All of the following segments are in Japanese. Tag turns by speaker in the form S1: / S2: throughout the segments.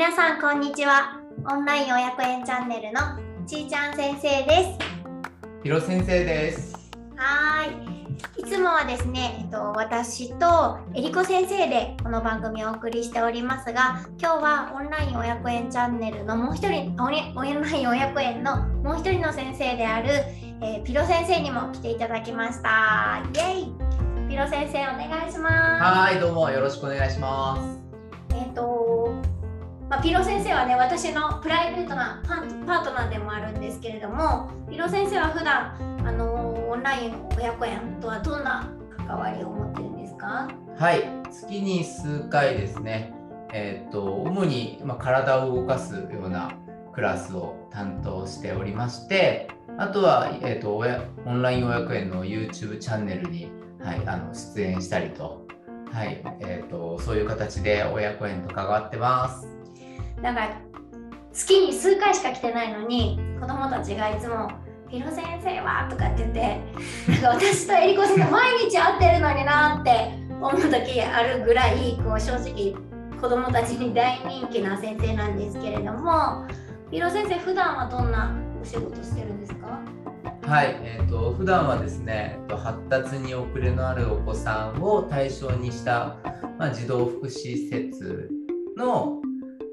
S1: 皆さんこんにちは。オンライン親子園チャンネルのちーちゃん先生です。
S2: ひろ先生です。
S1: はい。いつもはですね、えっと、私とえりこ先生でこの番組をお送りしておりますが今日はオンライン親子園チャンネルのもう一人オンライン親子園のもう一人の先生である、えー、ピロ先生にも来ていただきました。イエイ。ピロ先生お願いします。
S2: はいどうもよろしくお願いします。
S1: えっ、とまあ、ピロ先生はね私のプライベートなパートナーでもあるんですけれどもピロ先生は普段あのオンライン親子園とはどんな関わりを持ってるんですか？
S2: はい。月に数回ですね。えっ、と主に、ま、体を動かすようなクラスを担当しておりましてあとは、えーと、オンライン親子園の YouTube チャンネルに、はい、あの出演したりと,、はいえーとそういう形で親子園と関わってます。
S1: なんか月に数回しか来てないのに子供たちがいつも「ピロ先生は?」とかって言ってなんか私とえりこ先生毎日会ってるのになって思う時あるぐらいこう正直子供たちに大人気な先生なんですけれどもピロ先生普段はどんなお仕事してるんですか？
S2: はい、えーと、普段はですね発達に遅れのあるお子さんを対象にした、まあ、児童福祉施設の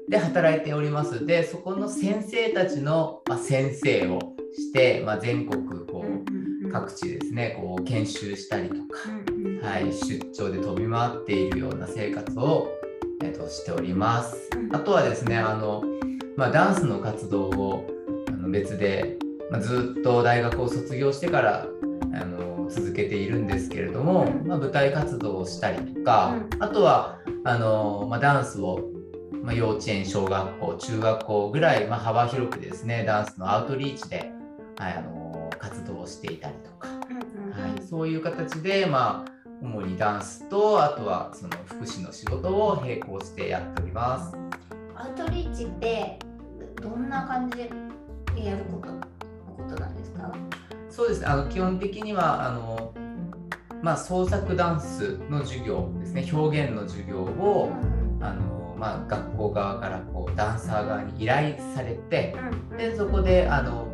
S2: で働いております。でそこの先生たちの、まあ、先生をして、まあ、全国こう各地ですねこう研修したりとか、はい、出張で飛び回っているような生活を、えー、としております。あとはですねあの、まあ、ダンスの活動をあの別で、まあ、ずっと大学を卒業してからあの続けているんですけれども、まあ、舞台活動をしたりとか、あとはあの、まあ、ダンスをまあ、幼稚園、小学校、中学校ぐらい、まあ、幅広くですね、ダンスのアウトリーチで、はい、あの活動をしていたりとか、はい、そういう形で、まあ、主にダンスと、あとはその福祉の仕事を並行してやっております。
S1: アウトリーチってどんな感じでやることのことなんですか？
S2: そうですね。あの基本的にはあの、まあ、創作ダンスの授業ですね。表現の授業を、あのまあ、学校側からこうダンサー側に依頼されて、でそこであの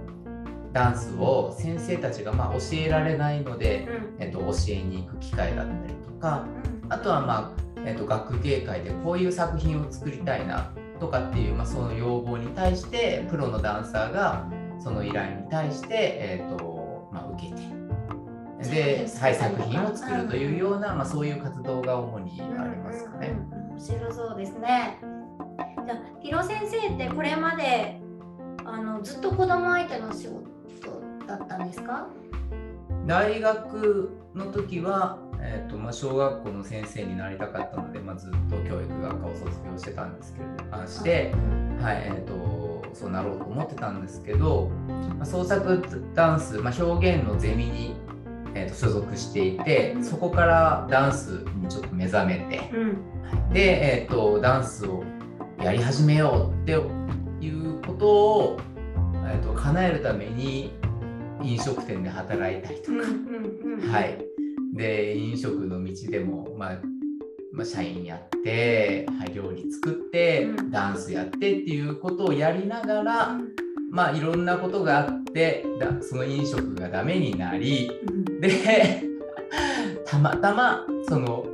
S2: ダンスを先生たちがまあ教えられないので、えっと、教えに行く機会だったりとか、あとは、まあえっと、学芸会でこういう作品を作りたいなとかっていう、まあ、その要望に対してプロのダンサーがその依頼に対して、えっとまあ、受けてで、はい、作品を作るというような、まあ、そういう活動が主にありますかね。
S1: 面白そうですね。じゃあヒロ先生ってこれまであのずっと子供相手の仕事だったんですか？
S2: 大学の時は、えーとまあ、小学校の先生になりたかったので、まあ、ずっと教育学科を卒業してたんですけれどもして、はいえーと、そうなろうと思ってたんですけど、まあ、創作ダンス、まあ、表現のゼミにえー、と所属していて、そこからダンスにちょっと目覚めて、うん、で、えーと、ダンスをやり始めようっていうことを、えーと、叶えるために飲食店で働いたりとか、はい、で飲食の道でも、まあまあ、社員やって、はい、料理作って、ダンスやってっていうことをやりながら、まあいろんなことがあってだその飲食がダメになり、で たまたまその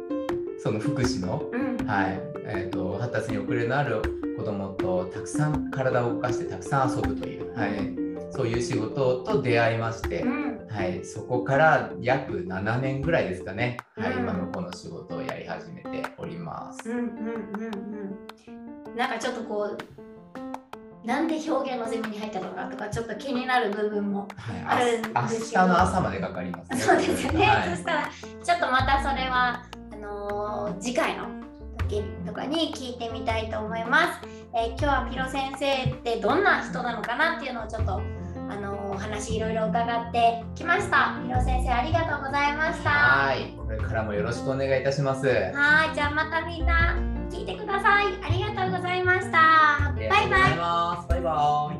S2: その福祉の、うん、はいえーと、発達に遅れのある子どもとたくさん体を動かしてたくさん遊ぶという、はい、そういう仕事と出会いまして、うん、はい、そこから約7年ぐらいですかね、うん、はい、今のこの仕事をやり始めております。うんうんうん
S1: うん、なんかちょっとこうなんで表現のゼミに入ったのかとかちょっと気になる部分もあるんですけど、
S2: はい、明日の朝までかかります、
S1: ね、そうですよね、はい、そしたらちょっとまたそれはあのー、次回の時とかに聞いてみたいと思います、えー、今日はピロ先生ってどんな人なのかなっていうのをちょっとあのー、お話いろいろ伺ってきました。ピロ先生ありがとうございました。
S2: はい。これからもよろしくお願いいたします。
S1: はい。じゃあまたみんな聞いてください。ありがとうございましたバイバイ
S2: バイバイ。